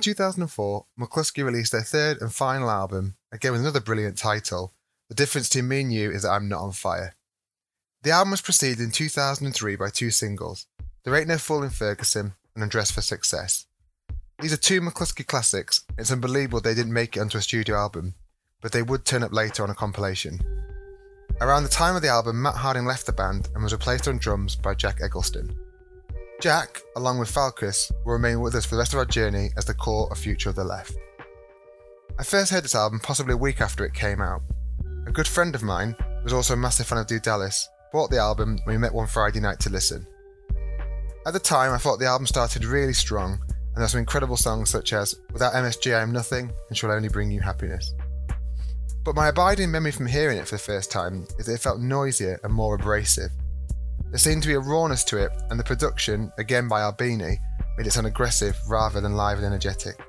2004, Mclusky released their third and final album, again with another brilliant title. The difference between me and you is that I'm not on fire. The album was preceded in 2003 by two singles, There Ain't No Fool in Ferguson and Undress for Success. These are two Mclusky classics. It's unbelievable they didn't make it onto a studio album, but they would turn up later on a compilation. Around the time of the album, Matt Harding left the band and was replaced on drums by Jack Egglestone. Jack, along with Falkous, will remain with us for the rest of our journey as the core of Future of the Left. I first heard this album possibly a week after it came out. A good friend of mine, who was also a massive fan of Do Dallas, bought the album when we met one Friday night to listen. At the time, I thought the album started really strong, and there are some incredible songs such as Without MSG I Am Nothing and She'll Only Bring You Happiness. But my abiding memory from hearing it for the first time is that it felt noisier and more abrasive. There seemed to be a rawness to it, and the production, again by Albini, made it sound aggressive rather than live and energetic.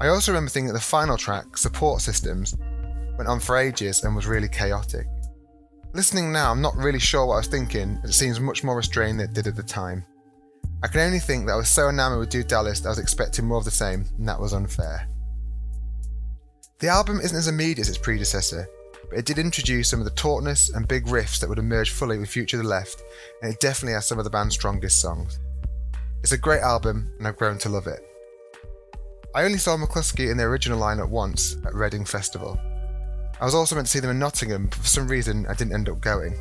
I also remember thinking that the final track, Support Systems, went on for ages and was really chaotic. Listening now, I'm not really sure what I was thinking, as it seems much more restrained than it did at the time. I can only think that I was so enamoured with Do Dallas that I was expecting more of the same, and that was unfair. The album isn't as immediate as its predecessor, but it did introduce some of the tautness and big riffs that would emerge fully with Future the Left, and it definitely has some of the band's strongest songs. It's a great album, and I've grown to love it. I only saw Mclusky in the original lineup once at Reading Festival. I was also meant to see them in Nottingham, but for some reason I didn't end up going.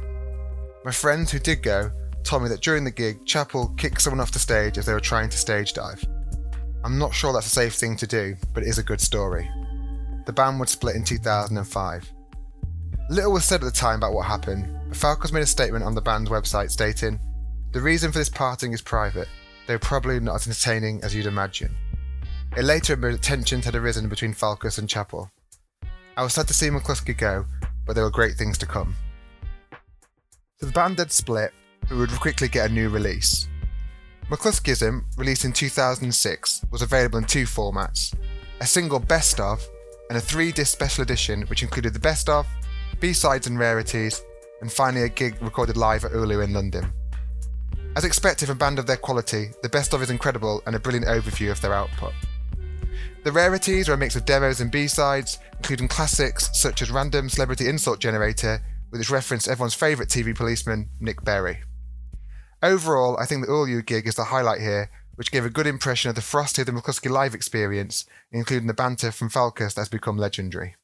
My friends who did go told me that during the gig, Chapple kicked someone off the stage as they were trying to stage dive. I'm not sure that's a safe thing to do, but it is a good story. The band would split in 2005. Little was said at the time about what happened, but Falkous made a statement on the band's website stating, The reason for this parting is private, though probably not as entertaining as you'd imagine. It later emerged that tensions had arisen between Falkous and Chapple. I was sad to see Mclusky go, but there were great things to come. So the band had split, but would quickly get a new release. Mcluskyism, released in 2006, was available in two formats a single best of and a three disc special edition, which included the best of, B sides and rarities, and finally a gig recorded live at Ulu in London. As expected from a band of their quality, the best of is incredible and a brilliant overview of their output. The rarities are a mix of demos and B-sides, including classics such as Random Celebrity Insult Generator, with its reference to everyone's favourite TV policeman, Nick Berry. Overall, I think the Ulu gig is the highlight here, which gave a good impression of the frosty of the Mclusky live experience, including the banter from Falkous that has become legendary.